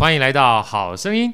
欢迎来到好声音。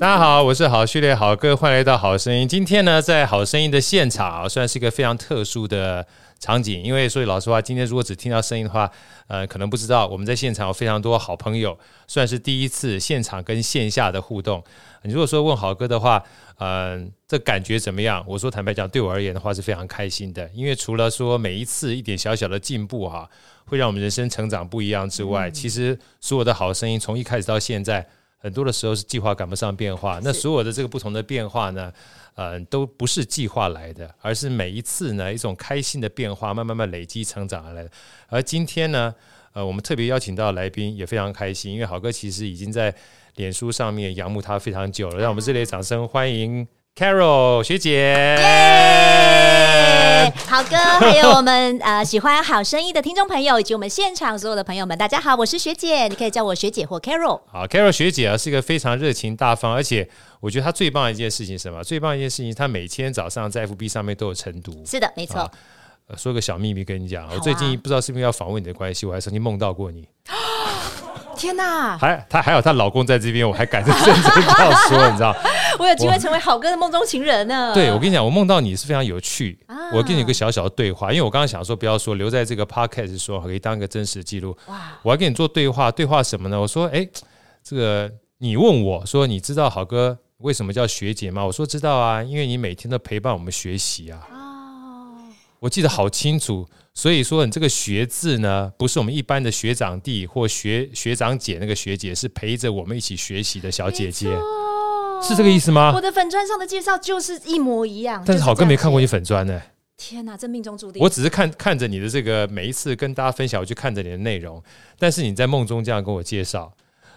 大家好，我是好序列好哥，欢迎来到好声音。今天呢，在好声音的现场啊，算是一个非常特殊的场景，因为说句老实话，今天如果只听到声音的话，呃，可能不知道我们在现场有非常多好朋友，算是第一次现场跟线下的互动。你如果说问好哥的话，嗯、呃，这感觉怎么样？我说坦白讲，对我而言的话是非常开心的，因为除了说每一次一点小小的进步哈，会让我们人生成长不一样之外，嗯、其实所有的好声音从一开始到现在。很多的时候是计划赶不上变化，那所有的这个不同的变化呢，呃，都不是计划来的，而是每一次呢一种开心的变化，慢慢慢累积成长而来的。而今天呢，呃，我们特别邀请到的来宾也非常开心，因为好哥其实已经在脸书上面仰慕他非常久了，让我们热烈掌声欢迎。Carol 学姐，耶！好哥，还有我们呃喜欢好声音的听众朋友，以及我们现场所有的朋友们，大家好，我是学姐，你可以叫我学姐或 Carol。好，Carol 学姐啊，是一个非常热情大方，而且我觉得她最棒的一件事情是什么？最棒的一件事情，她每天早上在 FB 上面都有晨读。是的，没错。呃，说个小秘密跟你讲，啊、我最近不知道是不是要访问你的关系，我还曾经梦到过你。天哪！还她还有她老公在这边，我还敢认真这样说，你知道？我有机会成为好哥的梦中情人呢。对，我跟你讲，我梦到你是非常有趣。啊、我跟你有个小小的对话，因为我刚刚想说，不要说留在这个 podcast 说，可以当一个真实记录。哇！我要跟你做对话，对话什么呢？我说，哎，这个你问我说，你知道好哥为什么叫学姐吗？我说知道啊，因为你每天都陪伴我们学习啊。哦，我记得好清楚。所以说，你这个“学”字呢，不是我们一般的学长弟或学学长姐那个学姐，是陪着我们一起学习的小姐姐，是这个意思吗？我的粉砖上的介绍就是一模一样。但是好哥没看过你粉砖呢。天哪，这命中注定。我只是看看着你的这个每一次跟大家分享，我就看着你的内容。但是你在梦中这样跟我介绍，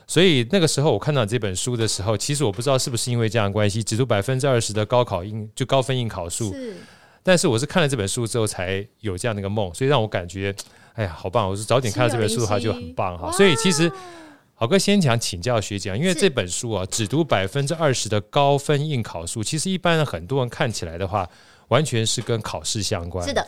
所以那个时候我看到这本书的时候，其实我不知道是不是因为这样的关系，只读百分之二十的高考应就高分应考数。是。但是我是看了这本书之后才有这样的一个梦，所以让我感觉，哎呀，好棒！我是早点看到这本书的话就很棒哈。所以其实好哥先想请教学姐，因为这本书啊，只读百分之二十的高分应考书，其实一般很多人看起来的话，完全是跟考试相关。是的。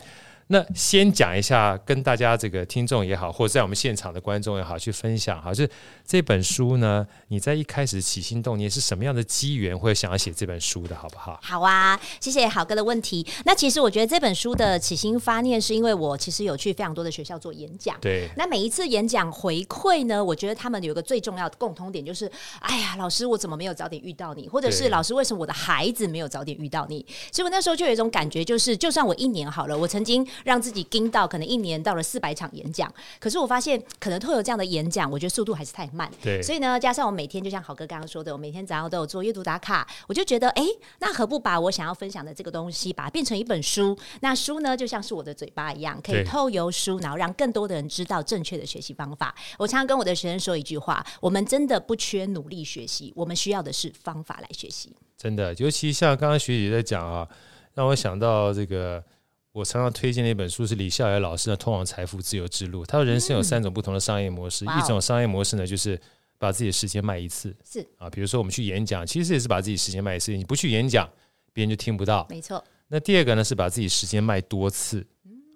那先讲一下，跟大家这个听众也好，或者在我们现场的观众也好，去分享哈，就是这本书呢，你在一开始起心动念是什么样的机缘，会想要写这本书的，好不好？好啊，谢谢好哥的问题。那其实我觉得这本书的起心发念，是因为我其实有去非常多的学校做演讲。对。那每一次演讲回馈呢，我觉得他们有一个最重要的共通点，就是哎呀，老师，我怎么没有早点遇到你？或者是老师，为什么我的孩子没有早点遇到你？所以我那时候就有一种感觉，就是就算我一年好了，我曾经。让自己盯到可能一年到了四百场演讲，可是我发现可能透有这样的演讲，我觉得速度还是太慢。对，所以呢，加上我每天就像好哥刚刚说的，我每天早上都有做阅读打卡，我就觉得，哎，那何不把我想要分享的这个东西，把它变成一本书？那书呢，就像是我的嘴巴一样，可以透由书，然后让更多的人知道正确的学习方法。我常常跟我的学生说一句话：我们真的不缺努力学习，我们需要的是方法来学习。真的，尤其像刚刚学姐在讲啊，让我想到这个。我常常推荐的一本书是李笑来老师的《通往财富自由之路》。他说，人生有三种不同的商业模式，嗯、一种商业模式呢，就是把自己的时间卖一次。是啊，比如说我们去演讲，其实也是把自己时间卖一次。你不去演讲，别人就听不到。没错。那第二个呢，是把自己时间卖多次。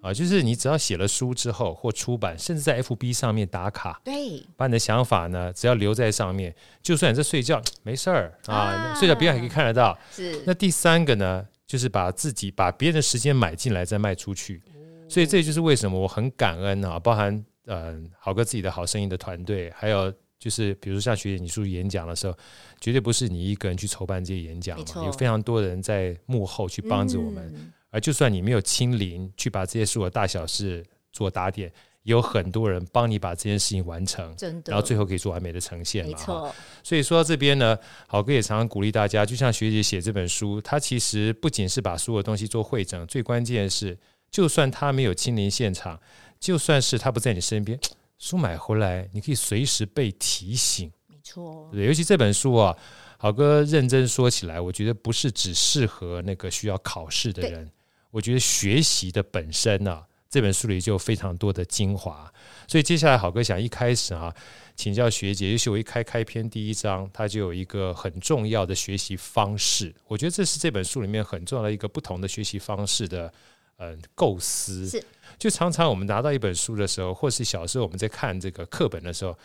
啊，就是你只要写了书之后或出版，甚至在 FB 上面打卡，对，把你的想法呢，只要留在上面，就算你在睡觉，没事儿啊，啊睡觉别人还可以看得到。是。那第三个呢？就是把自己把别人的时间买进来再卖出去，所以这就是为什么我很感恩啊，包含嗯好哥自己的好声音的团队，还有就是比如像学姐你出去演讲的时候，绝对不是你一个人去筹办这些演讲嘛，有非常多人在幕后去帮着我们，而就算你没有亲临去把这些所有大小事做打点。有很多人帮你把这件事情完成，真的，然后最后可以做完美的呈现嘛。没错。所以说到这边呢，好哥也常常鼓励大家，就像学姐写这本书，他其实不仅是把所有东西做会整，最关键的是，就算他没有亲临现场，就算是他不在你身边，书买回来你可以随时被提醒。没错。对，尤其这本书啊，好哥认真说起来，我觉得不是只适合那个需要考试的人，我觉得学习的本身啊。这本书里就有非常多的精华，所以接下来好哥想一开始啊，请教学姐，也许我一开开篇第一章，它就有一个很重要的学习方式，我觉得这是这本书里面很重要的一个不同的学习方式的嗯构思。是，就常常我们拿到一本书的时候，或是小时候我们在看这个课本的时候，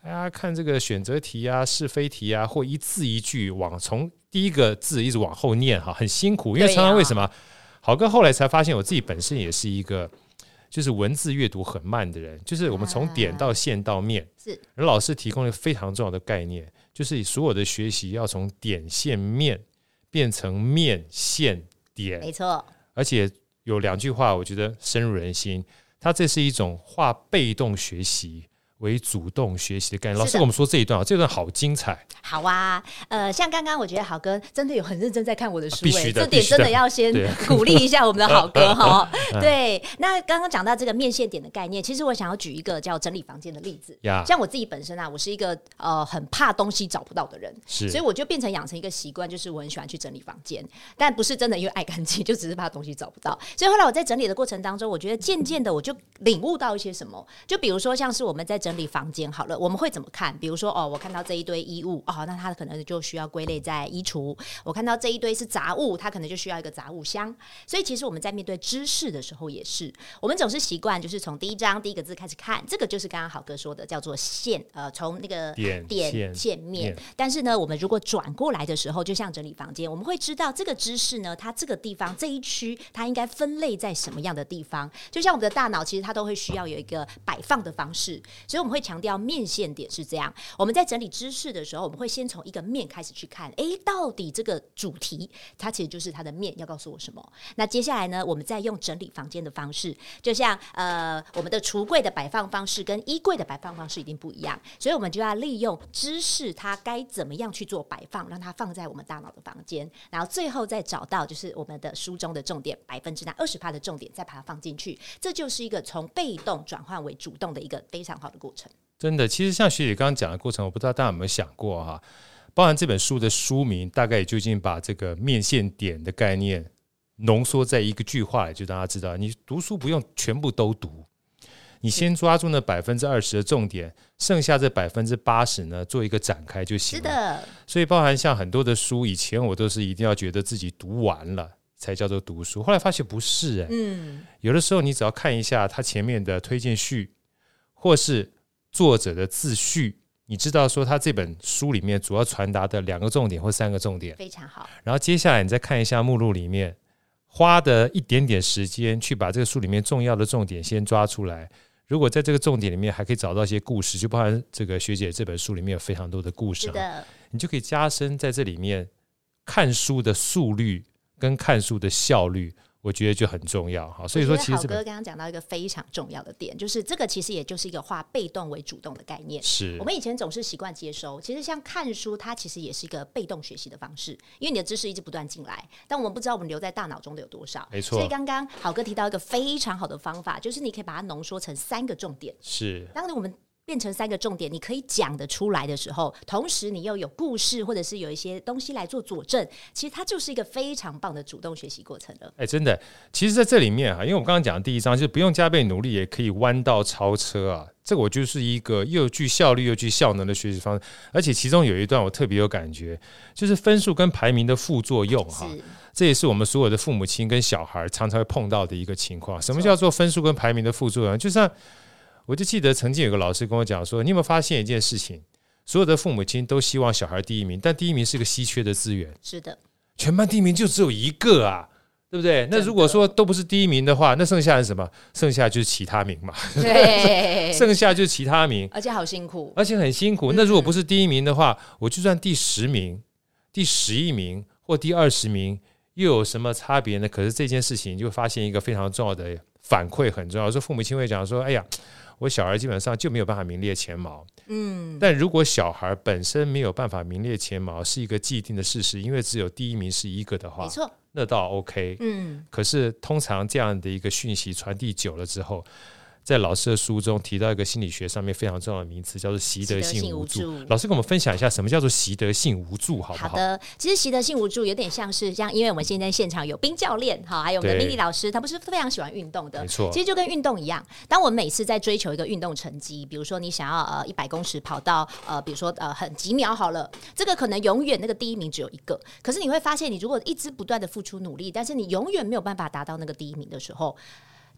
哎呀，看这个选择题啊、是非题啊，或一字一句往从第一个字一直往后念哈，很辛苦。因为常常为什么？好哥后来才发现，我自己本身也是一个。就是文字阅读很慢的人，就是我们从点到线到面，啊、是。而老师提供了非常重要的概念，就是所有的学习要从点线面变成面线点，没错。而且有两句话，我觉得深入人心，它这是一种化被动学习为主动学习的概念。老师跟我们说这一段啊，这段好精彩。好啊，呃，像刚刚我觉得好哥真的有很认真在看我的书，必须的，这点真的要先鼓励一下我们的好哥哈。对，那刚刚讲到这个面线点的概念，其实我想要举一个叫整理房间的例子。像我自己本身啊，我是一个呃很怕东西找不到的人，所以我就变成养成一个习惯，就是我很喜欢去整理房间，但不是真的因为爱干净，就只是怕东西找不到。所以后来我在整理的过程当中，我觉得渐渐的我就领悟到一些什么，就比如说像是我们在整理房间好了，我们会怎么看？比如说哦，我看到这一堆衣物哦，那它可能就需要归类在衣橱。我看到这一堆是杂物，它可能就需要一个杂物箱。所以其实我们在面对知识的时候也是，我们总是习惯就是从第一章第一个字开始看，这个就是刚刚好哥说的叫做线，呃，从那个点点线面。但是呢，我们如果转过来的时候，就像整理房间，我们会知道这个知识呢，它这个地方这一区它应该分类在什么样的地方。就像我们的大脑，其实它都会需要有一个摆放的方式，所以我们会强调面线点是这样。我们在整理知识的时候，我们会先从一个面开始去看，哎，到底这个主题它其实就是它的面要告诉我什么。那接下来呢，我们再用整理房间的方式，就像呃我们的橱柜的摆放方式跟衣柜的摆放方式一定不一样，所以我们就要利用知识它该怎么样去做摆放，让它放在我们大脑的房间，然后最后再找到就是我们的书中的重点百分之那二十趴的重点，再把它放进去，这就是一个从被动转换为主动的一个非常好的过程。真的，其实像学姐刚刚讲的过程，我不知道大家有没有想过哈，包含这本书的书名，大概也就已经把这个面线点的概念浓缩在一个句话里，就大家知道，你读书不用全部都读，你先抓住那百分之二十的重点，剩下这百分之八十呢，做一个展开就行了。是的，所以包含像很多的书，以前我都是一定要觉得自己读完了才叫做读书，后来发现不是哎，嗯，有的时候你只要看一下它前面的推荐序，或是作者的自序，你知道说他这本书里面主要传达的两个重点或三个重点，非常好。然后接下来你再看一下目录里面，花的一点点时间去把这个书里面重要的重点先抓出来。如果在这个重点里面还可以找到一些故事，就包含这个学姐这本书里面有非常多的故事，你就可以加深在这里面看书的速率跟看书的效率。我觉得就很重要哈，所以说其实好哥刚刚讲到一个非常重要的点，就是这个其实也就是一个化被动为主动的概念。是我们以前总是习惯接收，其实像看书，它其实也是一个被动学习的方式，因为你的知识一直不断进来，但我们不知道我们留在大脑中的有多少。没错。所以刚刚好哥提到一个非常好的方法，就是你可以把它浓缩成三个重点。是。当我们变成三个重点，你可以讲得出来的时候，同时你又有故事，或者是有一些东西来做佐证，其实它就是一个非常棒的主动学习过程了。哎，真的，其实在这里面哈，因为我刚刚讲的第一章就是不用加倍努力也可以弯道超车啊，这个我就是一个又具效率又具效能的学习方式。而且其中有一段我特别有感觉，就是分数跟排名的副作用哈，这也是我们所有的父母亲跟小孩常常会碰到的一个情况。什么叫做分数跟排名的副作用？就像。我就记得曾经有个老师跟我讲说：“你有没有发现一件事情？所有的父母亲都希望小孩第一名，但第一名是个稀缺的资源。是的，全班第一名就只有一个啊，对不对？那如果说都不是第一名的话，那剩下是什么？剩下就是其他名嘛。对，剩下就是其他名，而且好辛苦，而且很辛苦。那如果不是第一名的话，我就算第十名、第十一名或第二十名，又有什么差别呢？可是这件事情就发现一个非常重要的反馈，很重要。说父母亲会讲说：‘哎呀。’我小孩基本上就没有办法名列前茅，嗯，但如果小孩本身没有办法名列前茅，是一个既定的事实，因为只有第一名是一个的话，没错，那倒 OK，嗯。可是通常这样的一个讯息传递久了之后，在老师的书中提到一个心理学上面非常重要的名词，叫做习得性无助。老师跟我们分享一下什么叫做习得性无助，好不好？好的，其实习得性无助有点像是像，因为我们现在现场有冰教练哈，还有我们的 Mindy 老师，他不是非常喜欢运动的，没错。其实就跟运动一样，当我们每次在追求一个运动成绩，比如说你想要呃一百公尺跑到呃，比如说呃很几秒好了，这个可能永远那个第一名只有一个，可是你会发现，你如果一直不断的付出努力，但是你永远没有办法达到那个第一名的时候。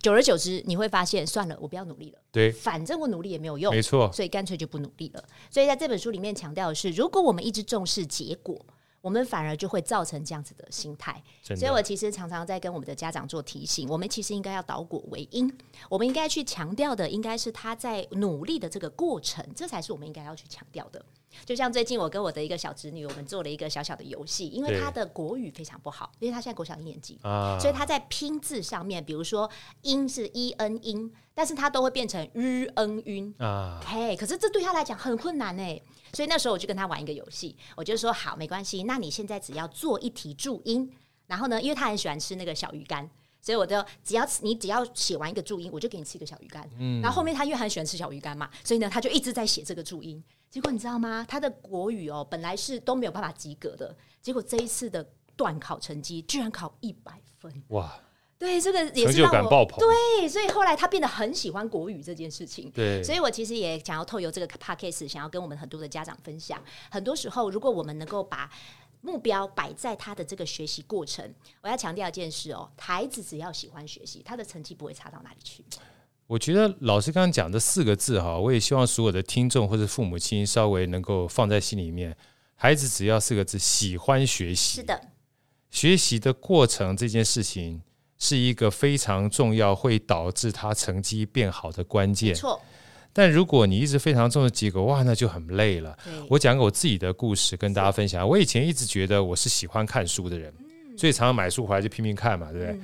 久而久之，你会发现，算了，我不要努力了。对，反正我努力也没有用，没错，所以干脆就不努力了。所以在这本书里面强调的是，如果我们一直重视结果，我们反而就会造成这样子的心态。所以我其实常常在跟我们的家长做提醒，我们其实应该要倒果为因，我们应该去强调的，应该是他在努力的这个过程，这才是我们应该要去强调的。就像最近我跟我的一个小侄女，我们做了一个小小的游戏，因为她的国语非常不好，因为她现在国小一年级，啊、所以她在拼字上面，比如说“音”是 “e n 音”，但是她都会变成 “r n 晕”啊，嘿，可是这对她来讲很困难呢。所以那时候我就跟她玩一个游戏，我就说好，没关系，那你现在只要做一题注音，然后呢，因为她很喜欢吃那个小鱼干。所以我就只要你只要写完一个注音，我就给你吃一个小鱼干。嗯，然后后面他因为很喜欢吃小鱼干嘛，所以呢他就一直在写这个注音。结果你知道吗？他的国语哦本来是都没有办法及格的，结果这一次的段考成绩居然考一百分。哇！对，这个也是让我。对，所以后来他变得很喜欢国语这件事情。对，所以我其实也想要透由这个 podcast 想要跟我们很多的家长分享。很多时候，如果我们能够把目标摆在他的这个学习过程，我要强调一件事哦，孩子只要喜欢学习，他的成绩不会差到哪里去。我觉得老师刚刚讲的四个字哈，我也希望所有的听众或者父母亲稍微能够放在心里面。孩子只要四个字，喜欢学习。是的，学习的过程这件事情是一个非常重要，会导致他成绩变好的关键。错。但如果你一直非常重视结果，哇，那就很累了。我讲个我自己的故事跟大家分享。我以前一直觉得我是喜欢看书的人，所以常常买书回来就拼命看嘛，对不对？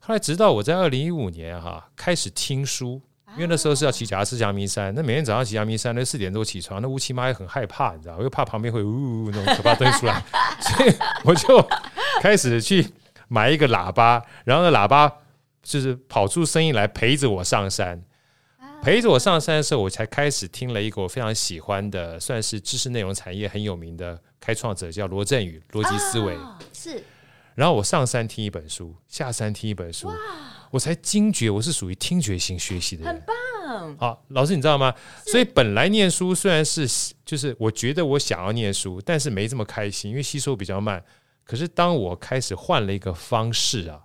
后来直到我在二零一五年哈开始听书，因为那时候是要骑脚踏车阳明山，那每天早上骑阳明山，那四点多起床，那乌漆嘛也很害怕，你知道，我又怕旁边会呜呜那种可怕东西出来，所以我就开始去买一个喇叭，然后那喇叭就是跑出声音来陪着我上山。陪着我上山的时候，我才开始听了一个我非常喜欢的，算是知识内容产业很有名的开创者，叫罗振宇，逻辑思维。哦，是。然后我上山听一本书，下山听一本书，哇我才惊觉我是属于听觉型学习的人。很棒。好，老师你知道吗？所以本来念书虽然是就是我觉得我想要念书，但是没这么开心，因为吸收比较慢。可是当我开始换了一个方式啊。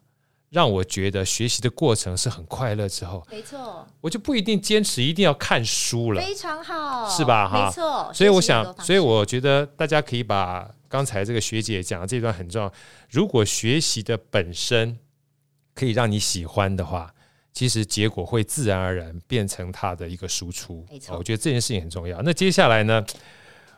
让我觉得学习的过程是很快乐之后，没错，我就不一定坚持一定要看书了，非常好，是吧？哈，没错。所以我想，所以我觉得大家可以把刚才这个学姐讲的这段很重要。如果学习的本身可以让你喜欢的话，其实结果会自然而然变成它的一个输出。没错，我觉得这件事情很重要。那接下来呢，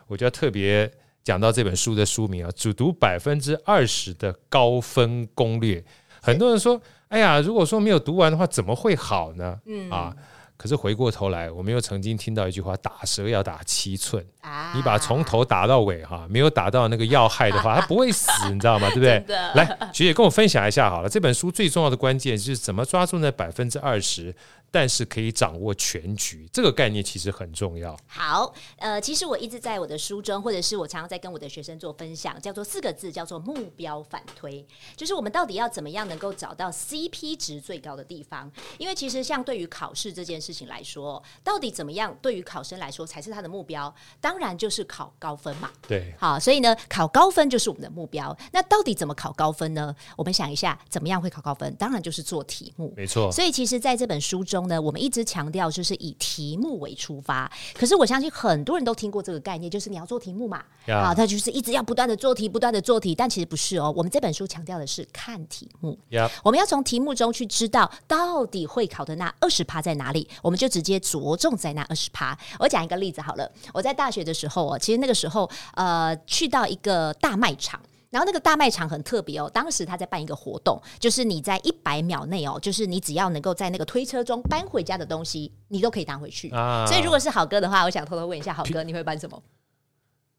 我就要特别讲到这本书的书名啊，只读百分之二十的高分攻略。很多人说：“哎呀，如果说没有读完的话，怎么会好呢？”嗯啊，可是回过头来，我们又曾经听到一句话：“打蛇要打七寸。”啊，你把从头打到尾哈，没有打到那个要害的话，它不会死，你知道吗？对不对？来，学姐跟我分享一下好了。这本书最重要的关键就是怎么抓住那百分之二十。但是可以掌握全局，这个概念其实很重要。好，呃，其实我一直在我的书中，或者是我常常在跟我的学生做分享，叫做四个字，叫做目标反推，就是我们到底要怎么样能够找到 CP 值最高的地方？因为其实像对于考试这件事情来说，到底怎么样对于考生来说才是他的目标？当然就是考高分嘛。对，好，所以呢，考高分就是我们的目标。那到底怎么考高分呢？我们想一下，怎么样会考高分？当然就是做题目。没错。所以其实在这本书中。呢，我们一直强调就是以题目为出发，可是我相信很多人都听过这个概念，就是你要做题目嘛.啊，他就是一直要不断的做题，不断的做题，但其实不是哦。我们这本书强调的是看题目.我们要从题目中去知道到底会考的那二十趴在哪里，我们就直接着重在那二十趴。我讲一个例子好了，我在大学的时候哦，其实那个时候呃，去到一个大卖场。然后那个大卖场很特别哦，当时他在办一个活动，就是你在一百秒内哦，就是你只要能够在那个推车中搬回家的东西，你都可以拿回去。啊，所以如果是好哥的话，我想偷偷问一下好哥，你会搬什么？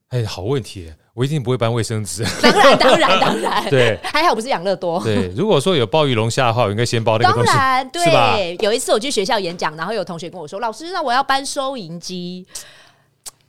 哎，好问题，我一定不会搬卫生纸。当然，当然，当然。对，还好不是养乐多。对，如果说有鲍鱼龙虾的话，我应该先包那个东西。当然，对。有一次我去学校演讲，然后有同学跟我说：“老师，那我要搬收银机。”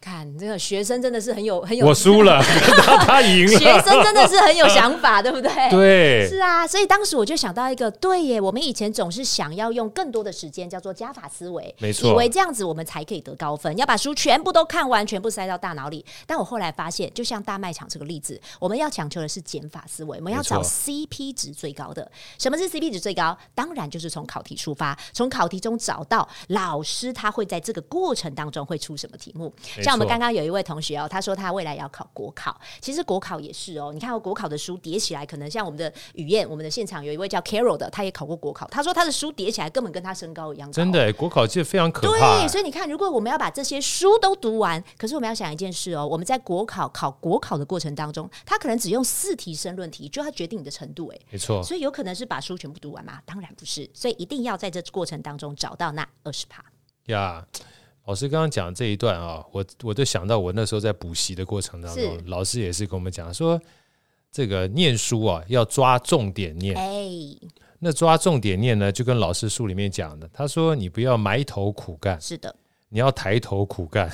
看这个学生真的是很有很有，我输了，他赢了。学生真的是很有想法，对不对？对，是啊。所以当时我就想到一个，对耶，我们以前总是想要用更多的时间，叫做加法思维，没错，以为这样子我们才可以得高分，要把书全部都看完，全部塞到大脑里。但我后来发现，就像大卖场这个例子，我们要强求的是减法思维，我们要找 CP 值最高的。什么是 CP 值最高？当然就是从考题出发，从考题中找到老师他会在这个过程当中会出什么题目。像我们刚刚有一位同。学哦，他说他未来要考国考，其实国考也是哦。你看，国考的书叠起来，可能像我们的雨燕，我们的现场有一位叫 Carol 的，他也考过国考。他说他的书叠起来根本跟他身高一样高。真的，国考其实非常可怕。对，所以你看，如果我们要把这些书都读完，可是我们要想一件事哦，我们在国考考国考的过程当中，他可能只用四题申论题，就要决定你的程度。哎，没错。所以有可能是把书全部读完吗？当然不是。所以一定要在这过程当中找到那二十趴。呀。Yeah. 老师刚刚讲这一段啊，我我就想到我那时候在补习的过程当中，老师也是跟我们讲说，这个念书啊要抓重点念。哎，那抓重点念呢，就跟老师书里面讲的，他说你不要埋头苦干，是的，你要抬头苦干，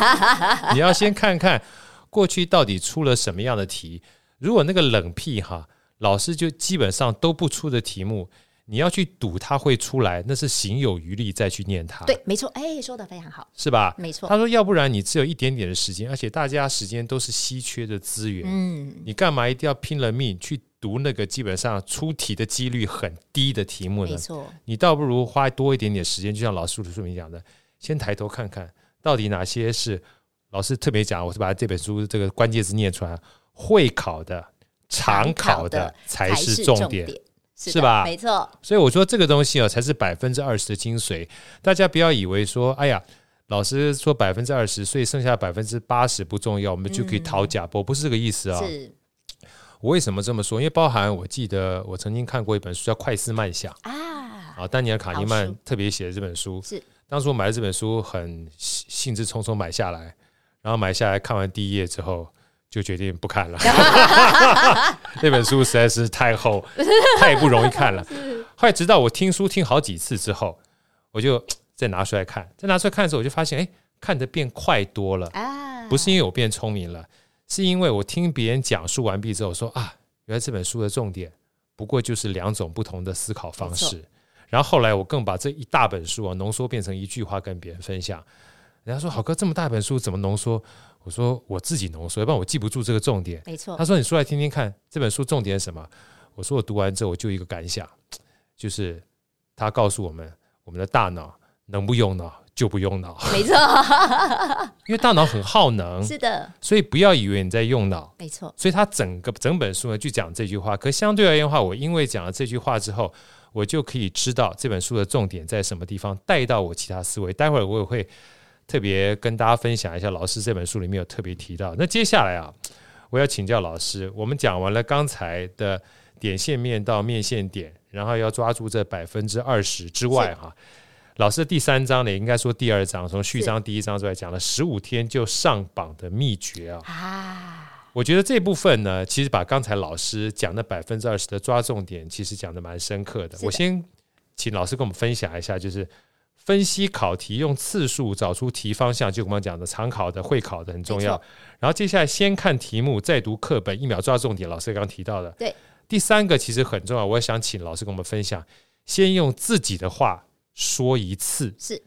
你要先看看过去到底出了什么样的题，如果那个冷僻哈，老师就基本上都不出的题目。你要去赌他会出来，那是行有余力再去念它。对，没错，哎，说得非常好，是吧？没错。他说，要不然你只有一点点的时间，而且大家时间都是稀缺的资源，嗯，你干嘛一定要拼了命去读那个基本上出题的几率很低的题目呢？没错，你倒不如花多一点点时间，就像老师的书明讲的，先抬头看看到底哪些是老师特别讲，我是把这本书这个关键字念出来，会考的、常考的才是重点。是，是吧？没错，所以我说这个东西哦，才是百分之二十的精髓。大家不要以为说，哎呀，老师说百分之二十，所以剩下百分之八十不重要，我们就可以讨假包，嗯、不是这个意思啊。是。我为什么这么说？因为包含我记得我曾经看过一本书叫《快思慢想》啊，啊，丹尼尔·卡尼曼特别写的这本书。是。当时我买了这本书，很兴致冲冲买下来，然后买下来看完第一页之后。就决定不看了，那本书实在是太厚，太不容易看了。后来直到我听书听好几次之后，我就再拿出来看。再拿出来看的时候，我就发现，哎，看得变快多了。不是因为我变聪明了，是因为我听别人讲述完毕之后说啊，原来这本书的重点不过就是两种不同的思考方式。然后后来我更把这一大本书啊浓缩变成一句话跟别人分享。人家说好哥这么大本书怎么浓缩？我说我自己浓缩，要不然我记不住这个重点。没错。他说你说来听听看，这本书重点是什么？我说我读完之后我就一个感想，就是他告诉我们，我们的大脑能不用脑就不用脑。没错。因为大脑很耗能。是的。所以不要以为你在用脑。没错。所以他整个整本书呢就讲这句话。可相对而言的话，我因为讲了这句话之后，我就可以知道这本书的重点在什么地方，带到我其他思维。待会儿我也会。特别跟大家分享一下，老师这本书里面有特别提到。那接下来啊，我要请教老师，我们讲完了刚才的点线面到面线点，然后要抓住这百分之二十之外哈，老师第三章呢，应该说第二章，从序章第一章之外讲了十五天就上榜的秘诀啊。啊，我觉得这部分呢，其实把刚才老师讲的百分之二十的抓重点，其实讲的蛮深刻的。我先请老师跟我们分享一下，就是。分析考题，用次数找出题方向，就我们讲的常考的、会考的很重要。然后接下来先看题目，再读课本，一秒抓重点。老师刚刚提到的，对。第三个其实很重要，我也想请老师跟我们分享，先用自己的话说一次，是，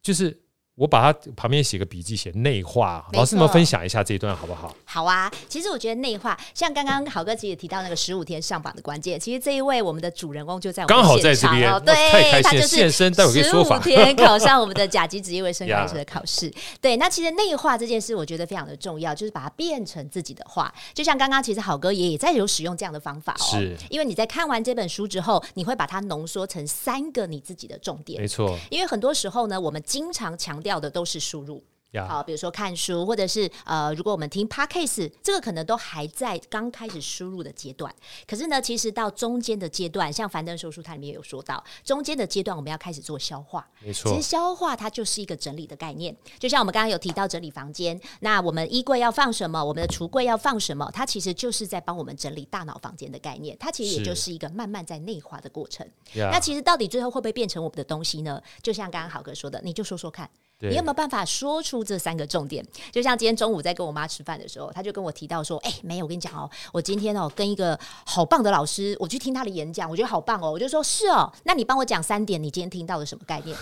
就是。我把它旁边写个笔记，写内化。老师，们分享一下这一段好不好？好啊，其实我觉得内化，像刚刚好哥其实也提到那个十五天上榜的关键，其实这一位我们的主人公就在我们刚好在这边，对，他就是十五天考上我们的甲级职业卫生管理师的 考试。对，那其实内化这件事，我觉得非常的重要，就是把它变成自己的话。就像刚刚其实好哥也也在有使用这样的方法哦，是，因为你在看完这本书之后，你会把它浓缩成三个你自己的重点，没错。因为很多时候呢，我们经常强调的都是输入.好，比如说看书，或者是呃，如果我们听 Podcast，这个可能都还在刚开始输入的阶段。可是呢，其实到中间的阶段，像樊登说书，它里面有说到，中间的阶段我们要开始做消化。没错，其实消化它就是一个整理的概念。就像我们刚刚有提到整理房间，那我们衣柜要放什么，我们的橱柜要放什么，它其实就是在帮我们整理大脑房间的概念。它其实也就是一个慢慢在内化的过程。那其实到底最后会不会变成我们的东西呢？就像刚刚好哥说的，你就说说看。你有没有办法说出这三个重点？就像今天中午在跟我妈吃饭的时候，她就跟我提到说：“哎、欸，没有，我跟你讲哦，我今天哦跟一个好棒的老师，我去听他的演讲，我觉得好棒哦。”我就说：“是哦，那你帮我讲三点，你今天听到了什么概念？”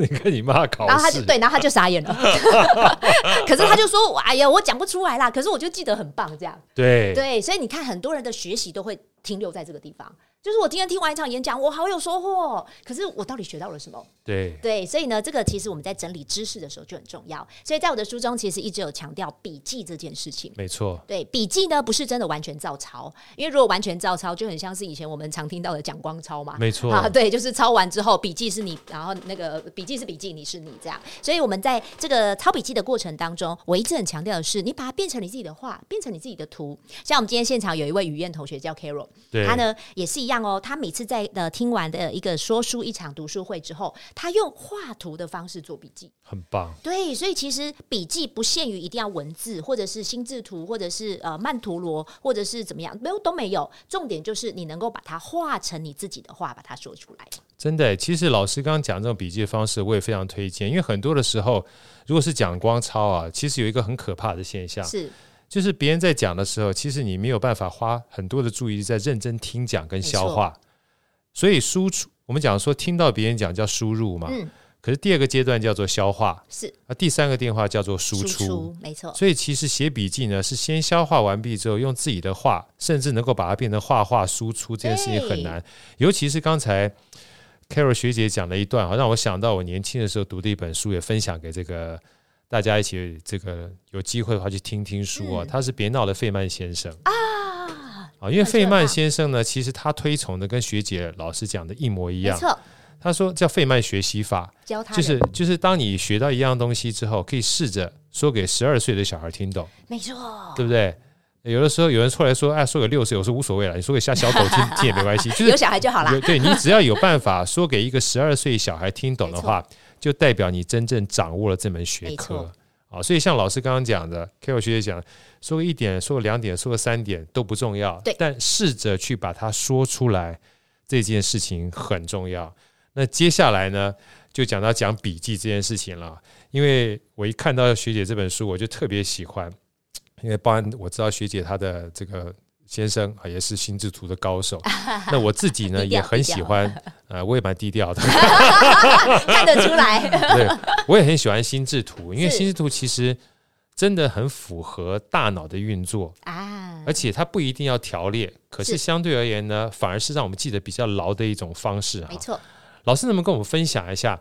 你跟你妈考，然后他就对，然后他就傻眼了。可是他就说：“哎呀，我讲不出来啦。”可是我就记得很棒，这样对对，所以你看，很多人的学习都会停留在这个地方。就是我今天听完一场演讲，我好有收获。可是我到底学到了什么？对对，所以呢，这个其实我们在整理知识的时候就很重要。所以在我的书中，其实一直有强调笔记这件事情。没错，对，笔记呢不是真的完全照抄，因为如果完全照抄，就很像是以前我们常听到的讲光抄嘛。没错啊，对，就是抄完之后笔记是你，然后那个笔记是笔记，你是你这样。所以我们在这个抄笔记的过程当中，我一直很强调的是，你把它变成你自己的画，变成你自己的图。像我们今天现场有一位雨燕同学叫 Carol，他呢也是一样哦，他每次。在呃听完的一个说书一场读书会之后，他用画图的方式做笔记，很棒。对，所以其实笔记不限于一定要文字，或者是心智图，或者是呃曼陀罗，或者是怎么样，没有都没有。重点就是你能够把它画成你自己的话，把它说出来。真的，其实老师刚刚讲这种笔记的方式，我也非常推荐。因为很多的时候，如果是讲光抄啊，其实有一个很可怕的现象，是就是别人在讲的时候，其实你没有办法花很多的注意力在认真听讲跟消化。所以输出，我们讲说听到别人讲叫输入嘛，嗯，可是第二个阶段叫做消化，是啊，第三个电话叫做输出，没错。所以其实写笔记呢，是先消化完毕之后，用自己的话，甚至能够把它变成画画输出，这件事情很难。尤其是刚才 Carol 学姐讲了一段，好让我想到我年轻的时候读的一本书，也分享给这个大家一起，这个有机会的话去听听书啊。他是别闹的，费曼先生啊。啊，因为费曼先生呢，其实他推崇的跟学姐老师讲的一模一样。没错，他说叫费曼学习法，教他就是就是当你学到一样东西之后，可以试着说给十二岁的小孩听懂。没错，对不对？有的时候有人出来说，哎，说给六岁，我说无所谓了，你说给下小狗听听也没关系，就是有小孩就好了。对，你只要有办法说给一个十二岁小孩听懂的话，就代表你真正掌握了这门学科。啊，所以像老师刚刚讲的，Carol 学姐讲，说个一点，说个两点，说个三点都不重要，对，但试着去把它说出来，这件事情很重要。那接下来呢，就讲到讲笔记这件事情了。因为我一看到学姐这本书，我就特别喜欢，因为包含我知道学姐她的这个。先生啊，也是心智图的高手。那我自己呢，也很喜欢，呃，我也蛮低调的，看得出来。对，我也很喜欢心智图，因为心智图其实真的很符合大脑的运作啊，而且它不一定要条列，可是相对而言呢，反而是让我们记得比较牢的一种方式。没错，老师能不能跟我们分享一下？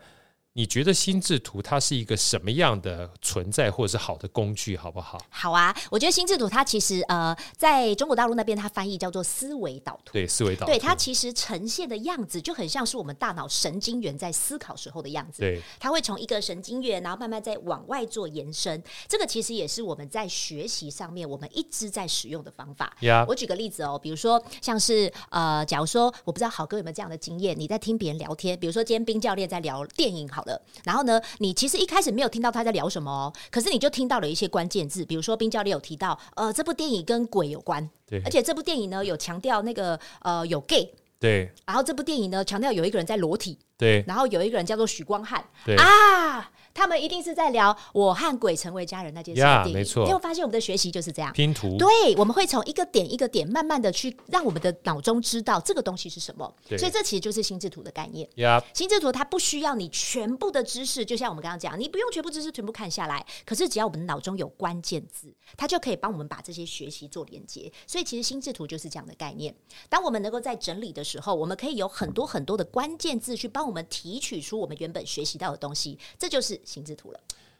你觉得心智图它是一个什么样的存在，或者是好的工具，好不好？好啊，我觉得心智图它其实呃，在中国大陆那边它翻译叫做思维导图。对，思维导图。对，它其实呈现的样子就很像是我们大脑神经元在思考时候的样子。对，它会从一个神经元，然后慢慢再往外做延伸。这个其实也是我们在学习上面我们一直在使用的方法。Yeah. 我举个例子哦，比如说像是呃，假如说我不知道好哥有没有这样的经验，你在听别人聊天，比如说今天冰教练在聊电影，好了。然后呢，你其实一开始没有听到他在聊什么哦，可是你就听到了一些关键字，比如说冰教练有提到，呃，这部电影跟鬼有关，对，而且这部电影呢有强调那个呃有 gay，对，然后这部电影呢强调有一个人在裸体，对，然后有一个人叫做许光汉，对。啊。他们一定是在聊我和鬼成为家人那件事情。没错。你有发现我们的学习就是这样拼图？对，我们会从一个点一个点，慢慢的去让我们的脑中知道这个东西是什么。所以这其实就是心智图的概念。心智图它不需要你全部的知识，就像我们刚刚讲，你不用全部知识全部看下来，可是只要我们脑中有关键字，它就可以帮我们把这些学习做连接。所以其实心智图就是这样的概念。当我们能够在整理的时候，我们可以有很多很多的关键字去帮我们提取出我们原本学习到的东西，这就是心智图了。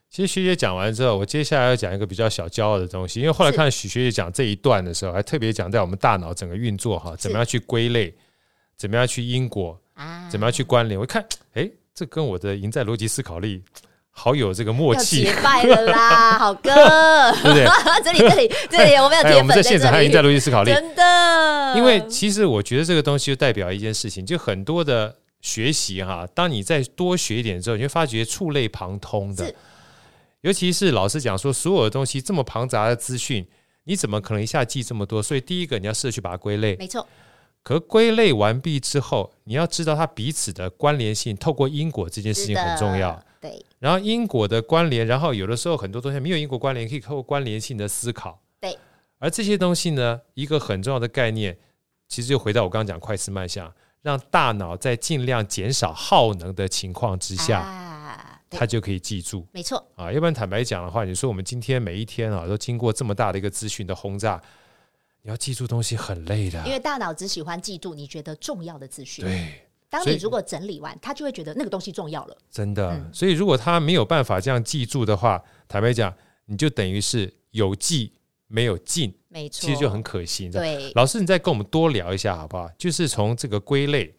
其实学姐讲完之后，我接下来要讲一个比较小骄傲的东西，因为后来看许学姐讲这一段的时候，还特别讲在我们大脑整个运作哈，怎么样去归类，怎么样去因果，怎么样去关联。我一看，哎，这跟我的赢在逻辑思考力好有这个默契，结拜了啦，好哥，对不对？这 里这里这里我们有铁粉，我们在现场还已经在逻辑思考力，真的。因为其实我觉得这个东西就代表一件事情，就很多的学习哈，当你再多学一点之后，你会发觉触类旁通的。尤其是老师讲说，所有的东西这么庞杂的资讯，你怎么可能一下记这么多？所以第一个你要试着去把它归类，没错。可归类完毕之后，你要知道它彼此的关联性，透过因果这件事情很重要。对，然后因果的关联，然后有的时候很多东西没有因果关联，可以透过关联性的思考。对，而这些东西呢，一个很重要的概念，其实就回到我刚刚讲快思慢想，让大脑在尽量减少耗能的情况之下，啊，它就可以记住。没错啊，要不然坦白讲的话，你说我们今天每一天啊，都经过这么大的一个资讯的轰炸，你要记住东西很累的，因为大脑只喜欢记住你觉得重要的资讯。对。当你如果整理完，他就会觉得那个东西重要了。真的，嗯、所以如果他没有办法这样记住的话，坦白讲，你就等于是有记没有进，没错，其实就很可惜。对，老师，你再跟我们多聊一下好不好？就是从这个归类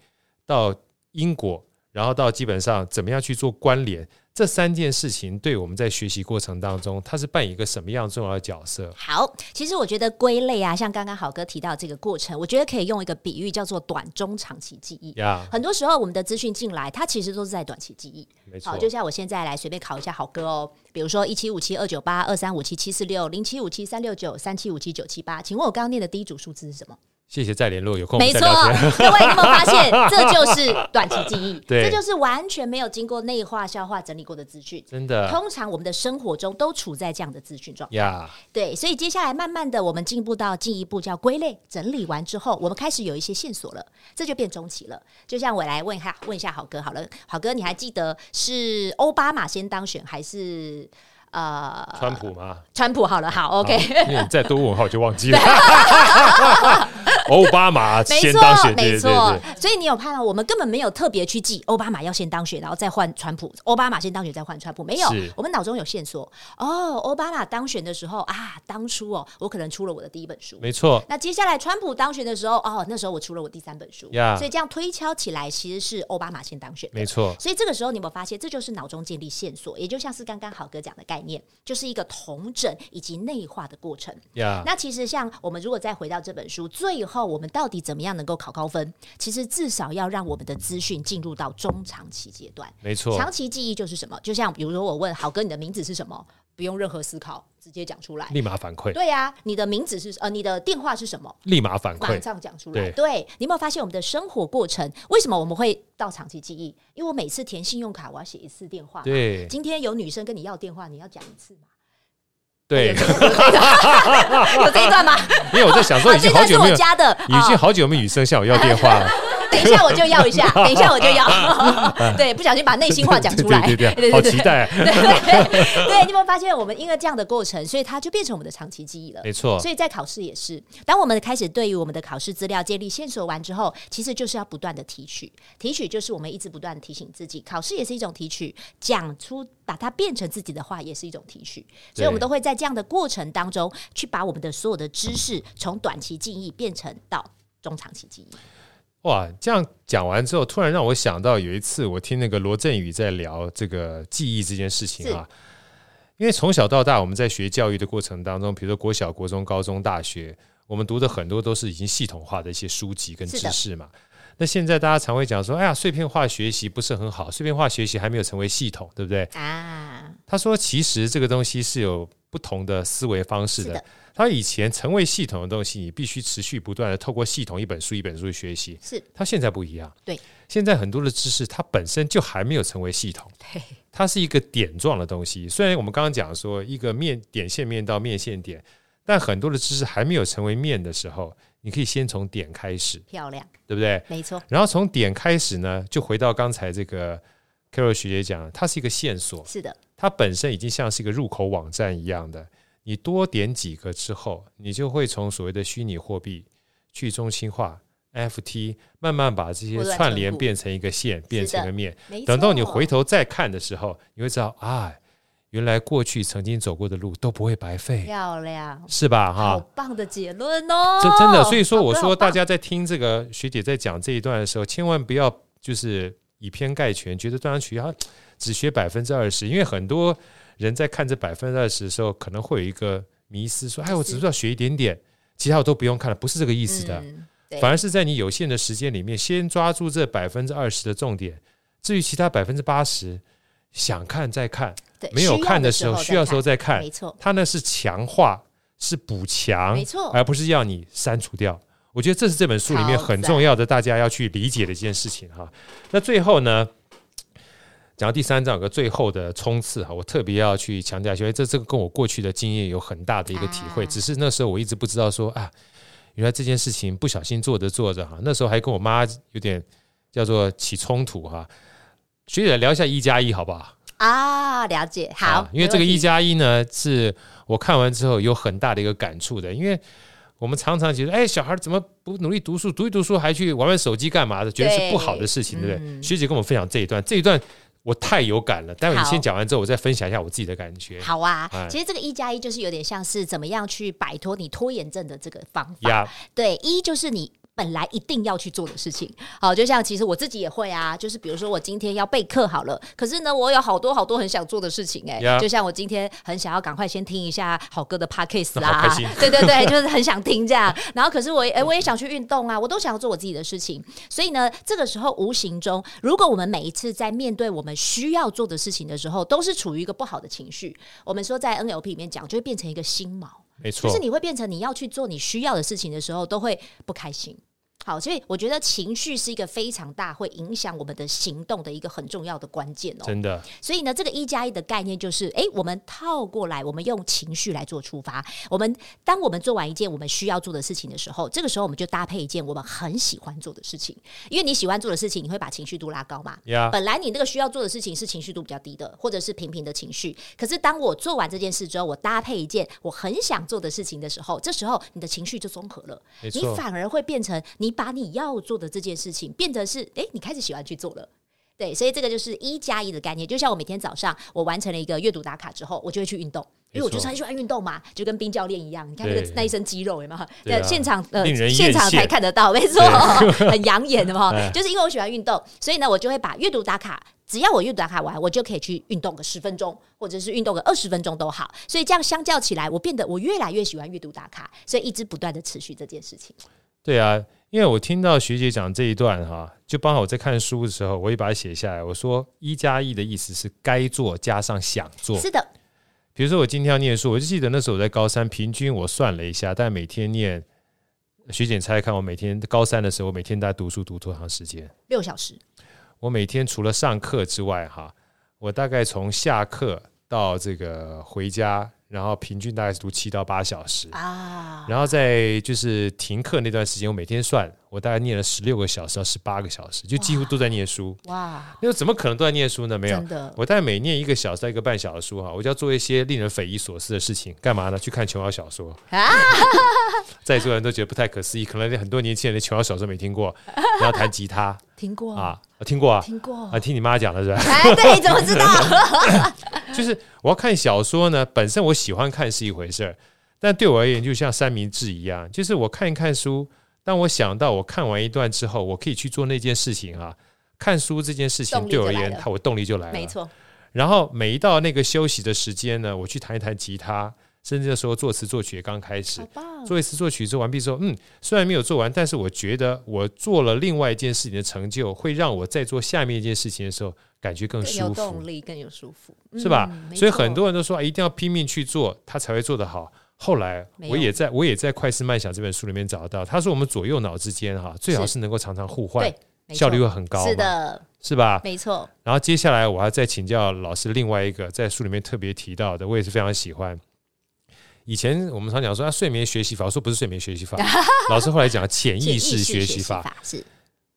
到因果，然后到基本上怎么样去做关联。这三件事情对我们在学习过程当中，它是扮演一个什么样重要的角色？好，其实我觉得归类啊，像刚刚好哥提到这个过程，我觉得可以用一个比喻，叫做短中长期记忆。很多时候我们的资讯进来，它其实都是在短期记忆。没错。好，就像我现在来随便考一下好哥哦，比如说一七五七二九八二三五七七四六零七五七三六九三七五七九七八，请问我刚刚念的第一组数字是什么？谢谢再联络，有空没错，各位有没有发现，这就是短期记忆，对，这就是完全没有经过内化、消化、整理过的资讯。真的，通常我们的生活中都处在这样的资讯状态。对，所以接下来慢慢的，我们进步到进一步叫归类整理完之后，我们开始有一些线索了，这就变中期了。就像我来问一下，问一下好哥好了，好哥，你还记得是欧巴马先当选还是？呃，川普吗？川普好了，好，OK。你再多问号就忘记了。欧巴马 先当选，没错，所以你有看到，我们根本没有特别去记奥巴马要先当选，然后再换川普。奥巴马先当选再换川普，没有。我们脑中有线索。哦，奥巴马当选的时候啊，当初哦，我可能出了我的第一本书，没错。那接下来川普当选的时候，哦，那时候我出了我第三本书，所以这样推敲起来，其实是奥巴马先当选，没错。所以这个时候你有没有发现，这就是脑中建立线索，也就像是刚刚好哥讲的概念。就是一个同整以及内化的过程。那其实像我们如果再回到这本书，最后我们到底怎么样能够考高分？其实至少要让我们的资讯进入到中长期阶段。没错，长期记忆就是什么？就像比如说我问好哥，你的名字是什么？不用任何思考，直接讲出来，立马反馈。对呀、啊，你的名字是呃，你的电话是什么？立马反馈，马上讲出来。对，对，你有没有发现我们的生活过程？为什么我们会到长期记忆？因为我每次填信用卡，我要写一次电话。对，今天有女生跟你要电话，你要讲一次嘛？对，有这一段吗？因为我在想说，已经好久没有加的，已经好久没有女生向我要电话了。等一下我就要一下，等一下我就要。对，不小心把内心话讲出来，对对对，好期待。对对对，你有没有发现，我们因为这样的过程，所以它就变成我们的长期记忆了。没错。所以在考试也是，当我们开始对于我们的考试资料建立线索完之后，其实就是要不断的提取。提取就是我们一直不断提醒自己，考试也是一种提取，讲出把它变成自己的话也是一种提取。所以我们都会在这样的过程当中，去把我们的所有的知识从短期记忆变成到中长期记忆。哇，这样讲完之后，突然让我想到有一次我听那个罗振宇在聊这个记忆这件事情啊。因为从小到大我们在学教育的过程当中，比如说国小、国中、高中、大学，我们读的很多都是已经系统化的一些书籍跟知识嘛。那现在大家常会讲说，哎呀，碎片化学习不是很好，碎片化学习还没有成为系统，对不对？啊，他说其实这个东西是有不同的思维方式的。他以前成为系统的东西，你必须持续不断的透过系统一本书一本书去学习。是，它现在不一样。对，现在很多的知识它本身就还没有成为系统。对，它是一个点状的东西。虽然我们刚刚讲说一个面点线面到面线点，但很多的知识还没有成为面的时候，你可以先从点开始。漂亮，对不对？没错。然后从点开始呢，就回到刚才这个 Carol 学姐讲，它是一个线索。是的，它本身已经像是一个入口网站一样的。你多点几个之后，你就会从所谓的虚拟货币去中心化 FT，慢慢把这些串联变成一个线，变成一个面。等到你回头再看的时候，你会知道啊，原来过去曾经走过的路都不会白费。漂亮，是吧？哈，好棒的结论哦！这真的，所以说我说大家在听这个学姐在讲这一段的时候，千万不要就是以偏概全，觉得断章取义，只学百分之二十。因为很多人在看这百分之二十的时候，可能会有一个迷思，说：“哎，我只需要学一点点，其他我都不用看了。”不是这个意思的，嗯、反而是在你有限的时间里面，先抓住这百分之二十的重点。至于其他百分之八十，想看再看，没有看的时候，需要的时候再看。没错，它呢是强化，是补强，没错，而不是要你删除掉。我觉得这是这本书里面很重要的，大家要去理解的一件事情哈。那最后呢，讲到第三章有个最后的冲刺哈，我特别要去强调，因为这这个跟我过去的经验有很大的一个体会。只是那时候我一直不知道说啊，原来这件事情不小心做着做着哈，那时候还跟我妈有点叫做起冲突哈。学姐聊一下一加一好不好？啊，了解好，因为这个一加一呢，是我看完之后有很大的一个感触的，因为。我们常常觉得，哎，小孩怎么不努力读书？读一读书还去玩玩手机干嘛的？觉得是不好的事情，对，对不对？嗯、学姐跟我们分享这一段，这一段我太有感了。待会你先讲完之后，我再分享一下我自己的感觉。好啊，哎、其实这个一加一就是有点像是怎么样去摆脱你拖延症的这个方法。呀对，一就是你。本来一定要去做的事情，好，就像其实我自己也会啊，就是比如说我今天要备课好了，可是呢，我有好多好多很想做的事情哎.就像我今天很想要赶快先听一下好歌的 Podcast 啦，对对对，就是很想听这样，然后可是我哎、欸，我也想去运动啊，我都想要做我自己的事情，所以呢，这个时候无形中，如果我们每一次在面对我们需要做的事情的时候，都是处于一个不好的情绪，我们说在 NLP 里面讲，就会变成一个心锚，没错，就是你会变成你要去做你需要的事情的时候，都会不开心。好，所以我觉得情绪是一个非常大会影响我们的行动的一个很重要的关键哦。真的。所以呢，这个一加一的概念就是，哎，我们套过来，我们用情绪来做出发。我们当我们做完一件我们需要做的事情的时候，这个时候我们就搭配一件我们很喜欢做的事情。因为你喜欢做的事情，你会把情绪度拉高嘛。本来你那个需要做的事情是情绪度比较低的，或者是平平的情绪。可是当我做完这件事之后，我搭配一件我很想做的事情的时候，这时候你的情绪就综合了，你反而会变成你。把你要做的这件事情变得是，哎、欸，你开始喜欢去做了，对，所以这个就是一加一的概念。就像我每天早上我完成了一个阅读打卡之后，我就会去运动，因为我就是很喜欢运动嘛，就跟冰教练一样。你看那个那一身肌肉有没有？在现场呃，现场才看得到，没错，很养眼的嘛。就是因为我喜欢运动，所以呢，我就会把阅读打卡，只要我阅读打卡完，我就可以去运动个十分钟，或者是运动个二十分钟都好。所以这样相较起来，我变得我越来越喜欢阅读打卡，所以一直不断的持续这件事情。对啊。因为我听到学姐讲这一段哈，就刚好我在看书的时候，我也把它写下来。我说“一加一”的意思是该做加上想做。是的。比如说我今天要念书，我就记得那时候我在高三，平均我算了一下，但每天念，学姐猜猜看，我每天高三的时候，我每天大概读书读多长时间？六小时。我每天除了上课之外，哈，我大概从下课到这个回家。然后平均大概是读七到八小时。啊，然后在就是停课那段时间，我每天算，我大概念了十六个小时到十八个小时，就几乎都在念书。哇，那怎么可能都在念书呢？没有，真的，我大概每念一个小时到一个半小时书哈，我就要做一些令人匪夷所思的事情，干嘛呢？去看琼瑶小说啊！在座人都觉得不太可思议，可能很多年轻人连琼瑶小说没听过，然后弹吉他。听过啊，听过啊，听过啊，听你妈讲的是吧？哎，对，怎么知道？就是我要看小说呢，本身我喜欢看是一回事儿，但对我而言，就像三明治一样，就是我看一看书，当我想到我看完一段之后，我可以去做那件事情啊，看书这件事情对我而言，它我动力就来了，没错。然后每一到那个休息的时间呢，我去弹一弹吉他。甚至的时候作词作曲也刚开始，做一次作曲做完毕之后，嗯，虽然没有做完，但是我觉得我做了另外一件事情的成就，会让我在做下面一件事情的时候感觉更舒服，更有动力，更有舒服，是吧？嗯、所以很多人都说啊，一定要拼命去做，他才会做得好。后来我也在我也在《快思慢想》这本书里面找到，他说我们左右脑之间哈，最好是能够常常互换，效率会很高，是的，是吧？没错。然后接下来我要再请教老师另外一个在书里面特别提到的，我也是非常喜欢。以前我们常讲说啊，睡眠学习法，我说不是睡眠学习法，老师后来讲潜意识学习法，是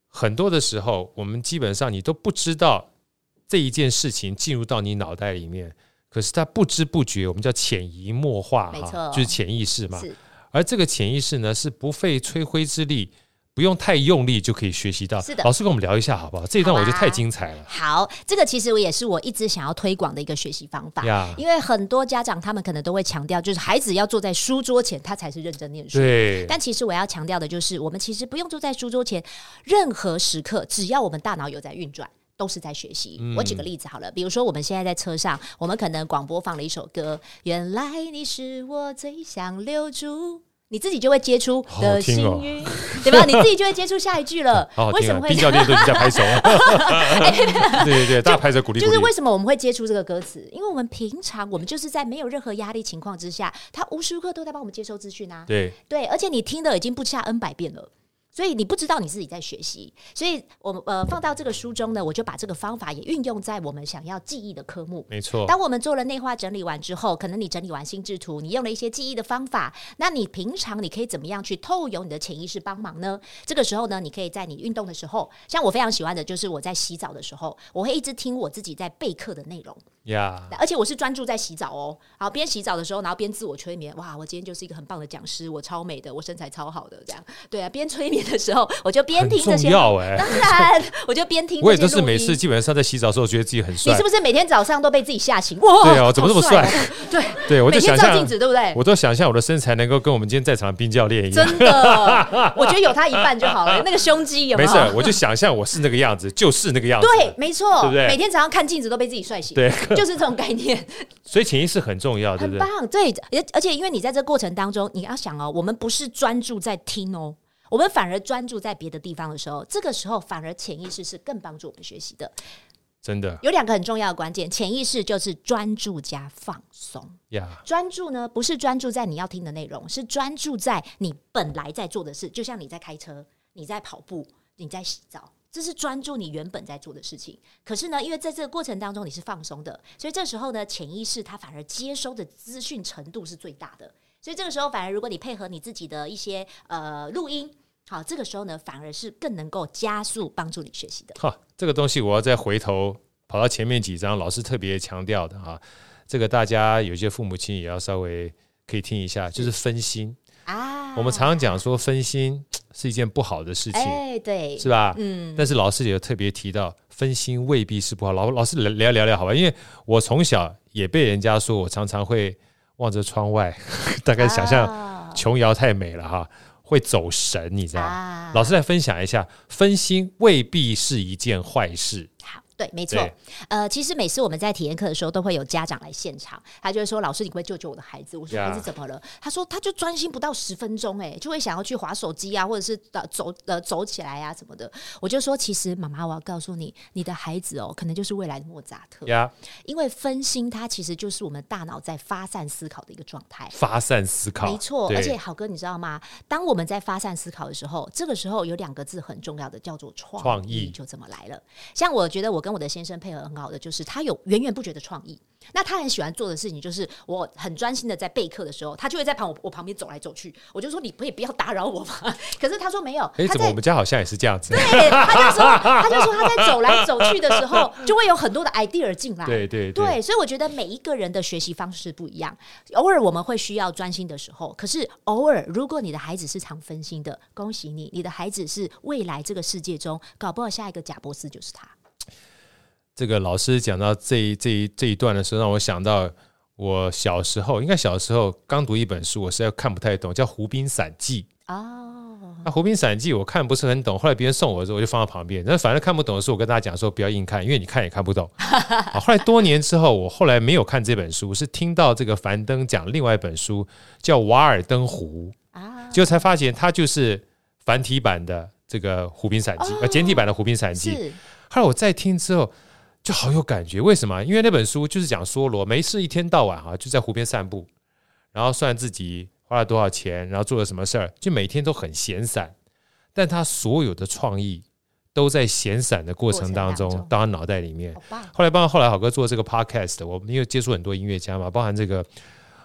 很多的时候，我们基本上你都不知道这一件事情进入到你脑袋里面，可是他不知不觉，我们叫潜移默化哈，就是潜意识嘛。而这个潜意识呢，是不费吹灰之力。不用太用力就可以学习到。是的，老师跟我们聊一下好不好？这一段我觉得太精彩了。好，啊、好，这个其实我也是我一直想要推广的一个学习方法。呀因为很多家长他们可能都会强调，就是孩子要坐在书桌前，他才是认真念书。对。但其实我要强调的就是，我们其实不用坐在书桌前，任何时刻，只要我们大脑有在运转。都是在学习。嗯、我举个例子好了，比如说我们现在在车上，我们可能广播放了一首歌，原来你是我最想留住。你自己就会接触的幸运，对吧？你自己就会接触下一句了。为什么会？冰教练都在拍手。对对对，大家拍手鼓励。就是为什么我们会接触这个歌词？因为我们平常我们就是在没有任何压力情况之下，他无时无刻都在帮我们接收资讯啊。对对，而且你听的已经不下 N 百遍了。所以你不知道你自己在学习，所以我们呃放到这个书中呢，我就把这个方法也运用在我们想要记忆的科目。没错，当我们做了内化整理完之后，可能你整理完心智图，你用了一些记忆的方法，那你平常你可以怎么样去透由你的潜意识帮忙呢？这个时候呢，你可以在你运动的时候，像我非常喜欢的就是我在洗澡的时候，我会一直听我自己在备课的内容。呀，Yeah. 而且我是专注在洗澡哦，然后边洗澡的时候，然后边自我催眠。哇，我今天就是一个很棒的讲师，我超美的，我身材超好的，这样。对啊，边催眠的时候，我就边听这些。要哎、欸，当然，我就边听。我也都是每次基本上在洗澡的时候，觉得自己很帅。你是不是每天早上都被自己吓醒？哇，对哦，怎么这么帅？哦、对 对，我就想象镜子，对不对？我都想象我的身材能够跟我们今天在场的冰教练一样。真的，我觉得有他一半就好了。那个胸肌有没有？没事，我就想象我是那个样子，就是那个样子。对，没错，对不对？每天早上看镜子都被自己帅醒，对，就是这种概念。所以潜意识很重要，对不对？很棒，对，而而且因为你在这过程当中，你要想哦，我们不是专注在听哦，我们反而专注在别的地方的时候，这个时候反而潜意识是更帮助我们学习的。真的有两个很重要的关键，潜意识就是专注加放松。呀，专注呢不是专注在你要听的内容，是专注在你本来在做的事，就像你在开车，你在跑步，你在洗澡。这是专注你原本在做的事情，可是呢，因为在这个过程当中你是放松的，所以这时候呢，潜意识它反而接收的资讯程度是最大的。所以这个时候，反而如果你配合你自己的一些呃录音，好，这个时候呢，反而是更能够加速帮助你学习的。好，这个东西我要再回头跑到前面几章，老师特别强调的哈，这个大家有些父母亲也要稍微可以听一下，就是分心啊。我们常常讲说分心。是一件不好的事情，哎，对，是吧？嗯，但是老师也特别提到，分心未必是不好。老老师聊聊聊好吧，因为我从小也被人家说我常常会望着窗外，大概想象琼瑶太美了哈，会走神，你知道？啊，老师来分享一下，分心未必是一件坏事。对，没错。呃，其实每次我们在体验课的时候，都会有家长来现场，他就会说：“老师，你会救救我的孩子？”我说：“孩子怎么了？”他说：“他就专心不到十分钟，哎，就会想要去划手机啊，或者是走呃走起来啊什么的。”我就说：“其实妈妈，我要告诉你，你的孩子哦，可能就是未来的莫扎特。因为分心，它其实就是我们大脑在发散思考的一个状态。发散思考，没错。而且，好哥，你知道吗？当我们在发散思考的时候，这个时候有两个字很重要的，叫做创意，创意就这么来了。像我觉得，我跟我的先生配合。很好的，就是他有源源不绝的创意。那他很喜欢做的事情，就是我很专心的在备课的时候，他就会在旁我我旁边走来走去。我就说你可以不要打扰我吗？可是他说没有。哎，怎么我们家好像也是这样子？对，他就说他就说他在走来走去的时候，就会有很多的 idea 进来。对对对，对，所以我觉得每一个人的学习方式不一样。偶尔我们会需要专心的时候，可是偶尔如果你的孩子是常分心的，恭喜你，你的孩子是未来这个世界中搞不好下一个贾博士就是他。这个老师讲到这一这一这一段的时候，让我想到我小时候，应该小时候刚读一本书，我实在看不太懂，叫《湖滨散记》哦。那《湖滨散记》我看不是很懂，后来别人送我的时候，我就放在旁边。那反正看不懂的书，我跟大家讲说不要硬看，因为你看也看不懂。好，后来多年之后，我后来没有看这本书，是听到这个樊登讲另外一本书叫《瓦尔登湖》啊，结果才发现它就是繁体版的这个《湖滨散记》，呃，简体版的《湖滨散记》。后来我再听之后。就好有感觉，为什么？因为那本书就是讲梭罗没事一天到晚哈就在湖边散步，然后算自己花了多少钱，然后做了什么事儿，就每天都很闲散。但他所有的创意都在闲散的过程当中到他脑袋里面。后来帮后来好哥做这个 podcast，我们因为接触很多音乐家嘛，包含这个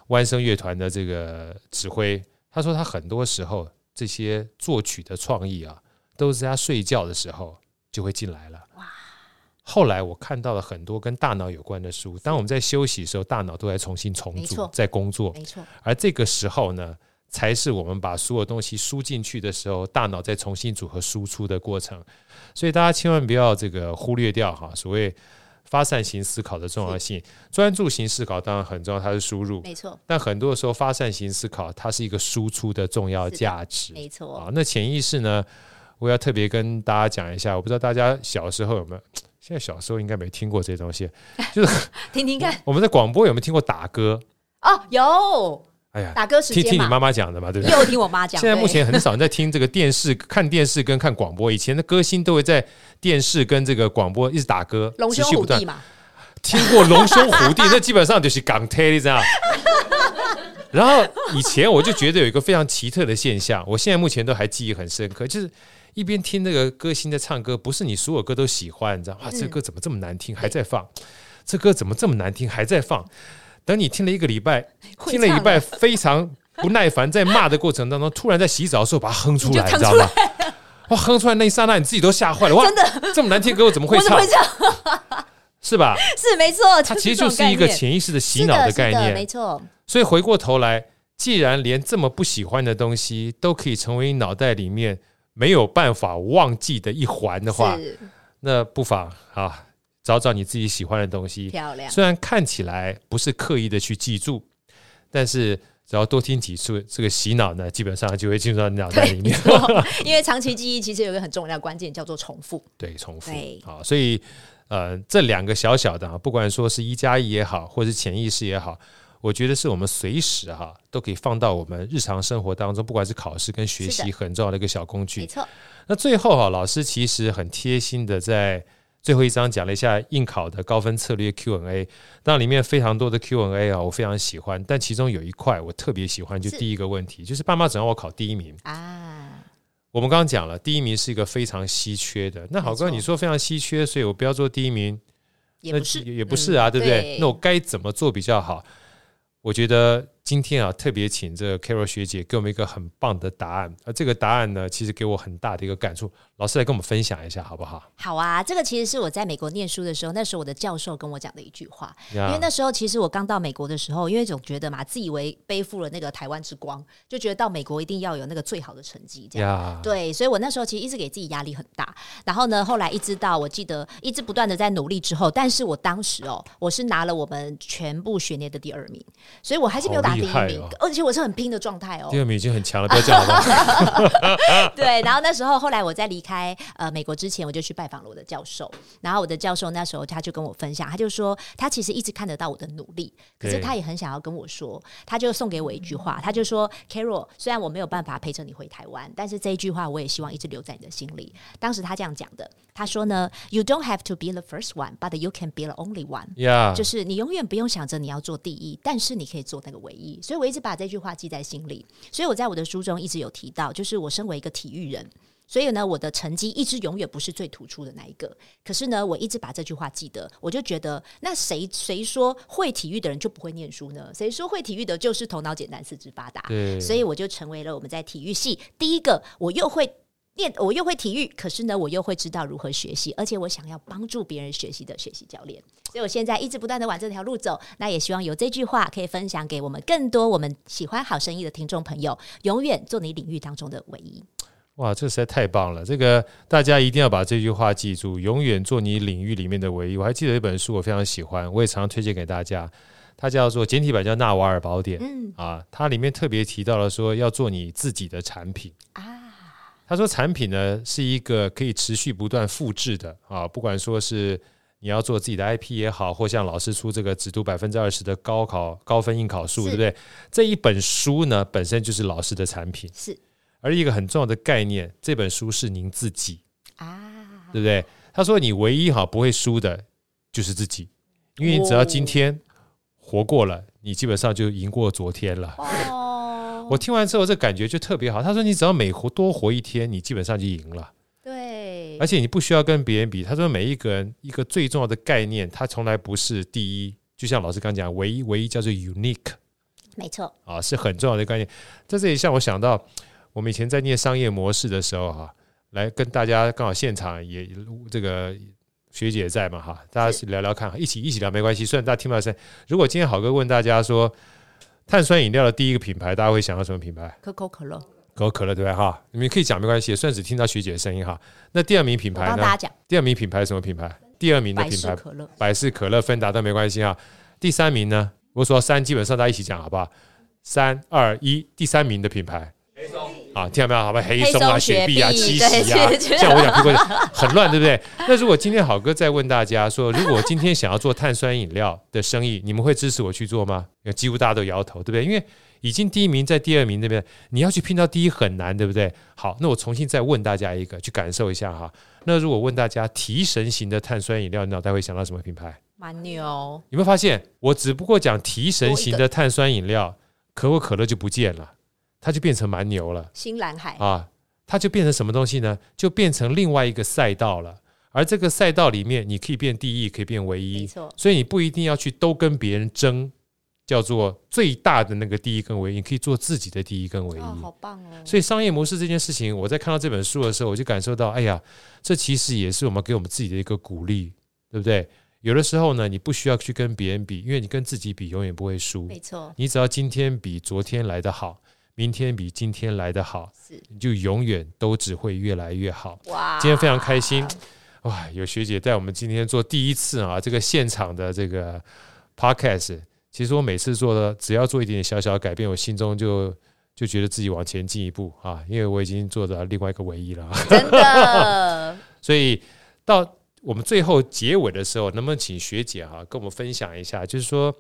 弯声乐团的这个指挥，他说他很多时候这些作曲的创意啊，都是在他睡觉的时候就会进来了。后来我看到了很多跟大脑有关的书。当我们在休息的时候，大脑都在重新重组，在工作。没错。而这个时候呢，才是我们把所有东西输进去的时候，大脑在重新组合输出的过程。所以大家千万不要这个忽略掉哈，所谓发散型思考的重要性。专注型思考当然很重要，它是输入。没错。但很多的时候，发散型思考它是一个输出的重要价值。没错。啊，那潜意识呢，我要特别跟大家讲一下，我不知道大家小时候有没有。现在小时候应该没听过这些东西，就是听听看。我们在广播有没有听过打歌？哦，有。哎呀，打歌时间听听你妈妈讲的嘛，对不对？又听我妈讲。现在目前很少人在听这个电视、看电视跟看广播。以前的歌星都会在电视跟这个广播一直打歌，龙兄虎弟嘛。听过龙兄虎弟，那基本上就是港台的这样。然后以前我就觉得有一个非常奇特的现象，我现在目前都还记忆很深刻，就是一边听那个歌星在唱歌，不是你所有歌都喜欢，你知道吗？这歌怎么这么难听，还在放？这歌怎么这么难听，还在放？等你听了一个礼拜，听了一拜非常不耐烦，在骂的过程当中，突然在洗澡的时候把它哼出来，你知道吗？哇，哼出来那一刹那，你自己都吓坏了！哇，真的这么难听歌，我怎么会唱？是吧？是没错，它其实就是一个潜意识的洗脑的概念，没错。所以回过头来，既然连这么不喜欢的东西都可以成为你脑袋里面没有办法忘记的一环的话，那不妨啊。找找你自己喜欢的东西，漂亮。虽然看起来不是刻意的去记住，但是只要多听几次，这个洗脑呢，基本上就会进入到你脑袋里面。因为长期记忆其实有一个很重要的关键，叫做重复。对，重复。好，所以呃，这两个小小的啊，不管说是一加一也好，或者是潜意识也好，我觉得是我们随时哈都可以放到我们日常生活当中，不管是考试跟学习很重要的一个小工具。没错。那最后哈，老师其实很贴心的在。最后一章讲了一下应考的高分策略 Q&A，那里面非常多的 Q&A 啊，我非常喜欢。但其中有一块我特别喜欢，就第一个问题，就是爸妈总让我考第一名啊。我们刚刚讲了，第一名是一个非常稀缺的。那好哥，你说非常稀缺，所以我不要做第一名，也不是，也不是啊，对不对？那我该怎么做比较好？我觉得。今天啊，特别请这个 Carol 学姐给我们一个很棒的答案，而这个答案呢，其实给我很大的一个感触。老师来跟我们分享一下，好不好？好啊，这个其实是我在美国念书的时候，那时候我的教授跟我讲的一句话。因为那时候其实我刚到美国的时候，因为总觉得嘛，自以为背负了那个台湾之光，就觉得到美国一定要有那个最好的成绩，这样。对，所以我那时候其实一直给自己压力很大。然后呢，后来一直到我记得一直不断的在努力之后，但是我当时哦，我是拿了我们全部学年的第二名，所以我还是没有打第一名。而且我是很拼的状态哦，第二名已经很强了，不要讲了好不好？对，然后那时候后来我在离开呃美国之前，我就去拜访了我的教授，然后我的教授那时候他就跟我分享，他就说他其实一直看得到我的努力，可是他也很想要跟我说，他就送给我一句话，他就说：“Carol，虽然我没有办法陪着你回台湾，但是这一句话我也希望一直留在你的心里。”当时他这样讲的，他说呢：“You don't have to be the first one, but you can be the only one。”就是你永远不用想着你要做第一，但是你可以做那个唯一。所以我一直把这。句话记在心里，所以我在我的书中一直有提到，就是我身为一个体育人，所以呢，我的成绩一直永远不是最突出的那一个。可是呢，我一直把这句话记得，我就觉得，那谁谁说会体育的人就不会念书呢？谁说会体育的就是头脑简单、四肢发达？所以我就成为了我们在体育系第一个，我又会。练我又会体育，可是呢，我又会知道如何学习，而且我想要帮助别人学习的学习教练，所以我现在一直不断的往这条路走。那也希望有这句话可以分享给我们更多我们喜欢好生意的听众朋友，永远做你领域当中的唯一。哇，这实在太棒了！这个大家一定要把这句话记住，永远做你领域里面的唯一。我还记得一本书，我非常喜欢，我也常常推荐给大家，它叫做简体版叫《纳瓦尔宝典》。嗯啊，它里面特别提到了说要做你自己的产品啊。他说：“产品呢是一个可以持续不断复制的啊，不管说是你要做自己的 IP 也好，或像老师出这个只读百分之二十的高考高分应考数，对不对？这一本书呢本身就是老师的产品，是。而一个很重要的概念，这本书是您自己啊，对不对？他说你唯一哈不会输的就是自己，因为你只要今天活过了，你基本上就赢过昨天了。哦”我听完之后，这感觉就特别好。他说：“你只要每活多活一天，你基本上就赢了。对，而且你不需要跟别人比。”他说：“每一个人一个最重要的概念，他从来不是第一。就像老师刚讲，唯一唯一叫做 unique，没错啊，是很重要的概念。在这里，像我想到我们以前在念商业模式的时候，哈，来跟大家刚好现场也这个学姐在嘛，哈，大家聊聊看，一起一起聊没关系。虽然大家听不到声，如果今天好哥问大家说。”碳酸饮料的第一个品牌，大家会想到什么品牌？可口可乐。可口可乐对吧？哈，你们可以讲没关系，虽然只听到学姐的声音哈。那第二名品牌呢？大家讲。第二名品牌什么品牌？第二名的品牌。百事可乐。百事可乐、芬达都没关系啊。第三名呢？我说三，基本上大家一起讲好不好？三二一，第三名的品牌。啊，听到没有？好吧，黑松啊、雪碧啊、七喜啊，像我讲苹果很乱，对不对？那如果今天好哥再问大家说，如果我今天想要做碳酸饮料的生意，你们会支持我去做吗？几乎大家都摇头，对不对？因为已经第一名在第二名那边，你要去拼到第一很难，对不对？好，那我重新再问大家一个，去感受一下哈。那如果问大家提神型的碳酸饮料，你脑袋会想到什么品牌？蛮牛。有没有发现？我只不过讲提神型的碳酸饮料，可口可乐就不见了。它就变成蛮牛了，新蓝海啊，它就变成什么东西呢？就变成另外一个赛道了。而这个赛道里面，你可以变第一，可以变唯一，没错。所以你不一定要去都跟别人争，叫做最大的那个第一跟唯一，你可以做自己的第一跟唯一。哦，好棒哦！所以商业模式这件事情，我在看到这本书的时候，我就感受到，哎呀，这其实也是我们给我们自己的一个鼓励，对不对？有的时候呢，你不需要去跟别人比，因为你跟自己比，永远不会输。没错，你只要今天比昨天来得好。明天比今天来得好，你就永远都只会越来越好。哇！今天非常开心，哇！有学姐带我们今天做第一次啊，这个现场的这个 podcast。其实我每次做的，只要做一点点小小的改变，我心中就就觉得自己往前进一步啊，因为我已经做到另外一个唯一了。真的。所以到我们最后结尾的时候，能不能请学姐哈、啊、跟我们分享一下，就是说。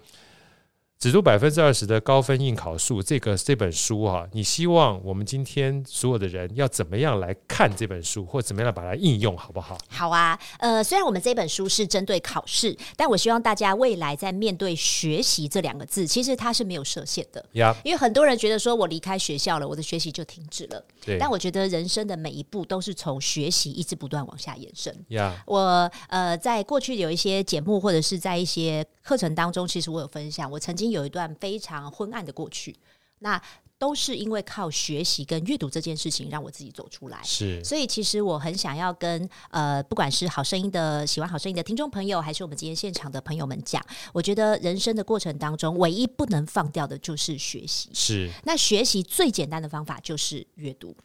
只读百分之二十的高分应考数，这个这本书哈、啊，你希望我们今天所有的人要怎么样来看这本书，或怎么样来把它应用，好不好？好啊，呃，虽然我们这本书是针对考试，但我希望大家未来在面对学习这两个字，其实它是没有设限的。因为很多人觉得说我离开学校了，我的学习就停止了。对。但我觉得人生的每一步都是从学习一直不断往下延伸。我呃，在过去有一些节目或者是在一些课程当中，其实我有分享，我曾经。有一段非常昏暗的过去，那都是因为靠学习跟阅读这件事情让我自己走出来。是，所以其实我很想要跟呃，不管是好声音的喜欢好声音的听众朋友，还是我们今天现场的朋友们讲，我觉得人生的过程当中，唯一不能放掉的就是学习。是，那学习最简单的方法就是阅读。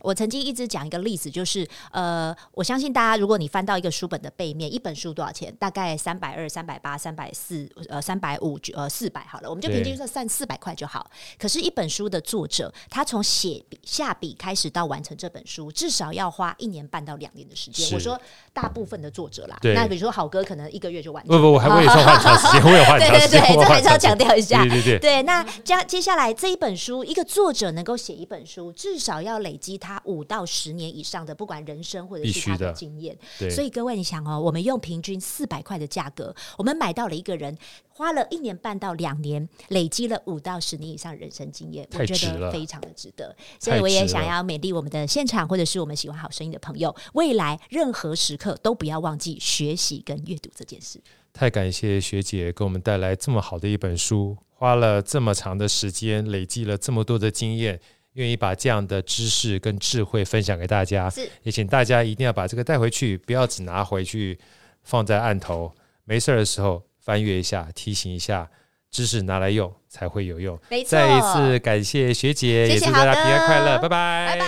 我曾经一直讲一个例子，就是呃，我相信大家，如果你翻到一个书本的背面，一本书多少钱？大概三百二、三百八、三百四，呃，三百五，呃，四百好了，我们就平均算算四百块就好。可是，一本书的作者，他从写笔下笔开始到完成这本书，至少要花一年半到两年的时间。我说大部分的作者啦，那比如说好哥可能一个月就完成。不不，我还会说花很长时间，我有花很长时间。对对对，这还是要强调一下。对对对，对。那接接下来这一本书，一个作者能够写一本书，至少要累。累积他五到十年以上的，不管人生或者是他的经验，所以各位，你想哦，我们用平均四百块的价格，我们买到了一个人，花了一年半到两年，累积了五到十年以上人生经验，我觉得非常的值得。所以我也想要勉励我们的现场，或者是我们喜欢好声音的朋友，未来任何时刻都不要忘记学习跟阅读这件事。太感谢学姐给我们带来这么好的一本书，花了这么长的时间，累积了这么多的经验。愿意把这样的知识跟智慧分享给大家，也请大家一定要把这个带回去，不要只拿回去放在案头，没事的时候翻阅一下，提醒一下，知识拿来用才会有用。没错，再一次感谢学姐，谢谢也祝大家平安快乐，拜拜。拜拜，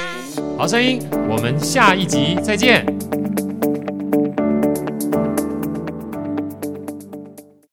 好声音，我们下一集再见。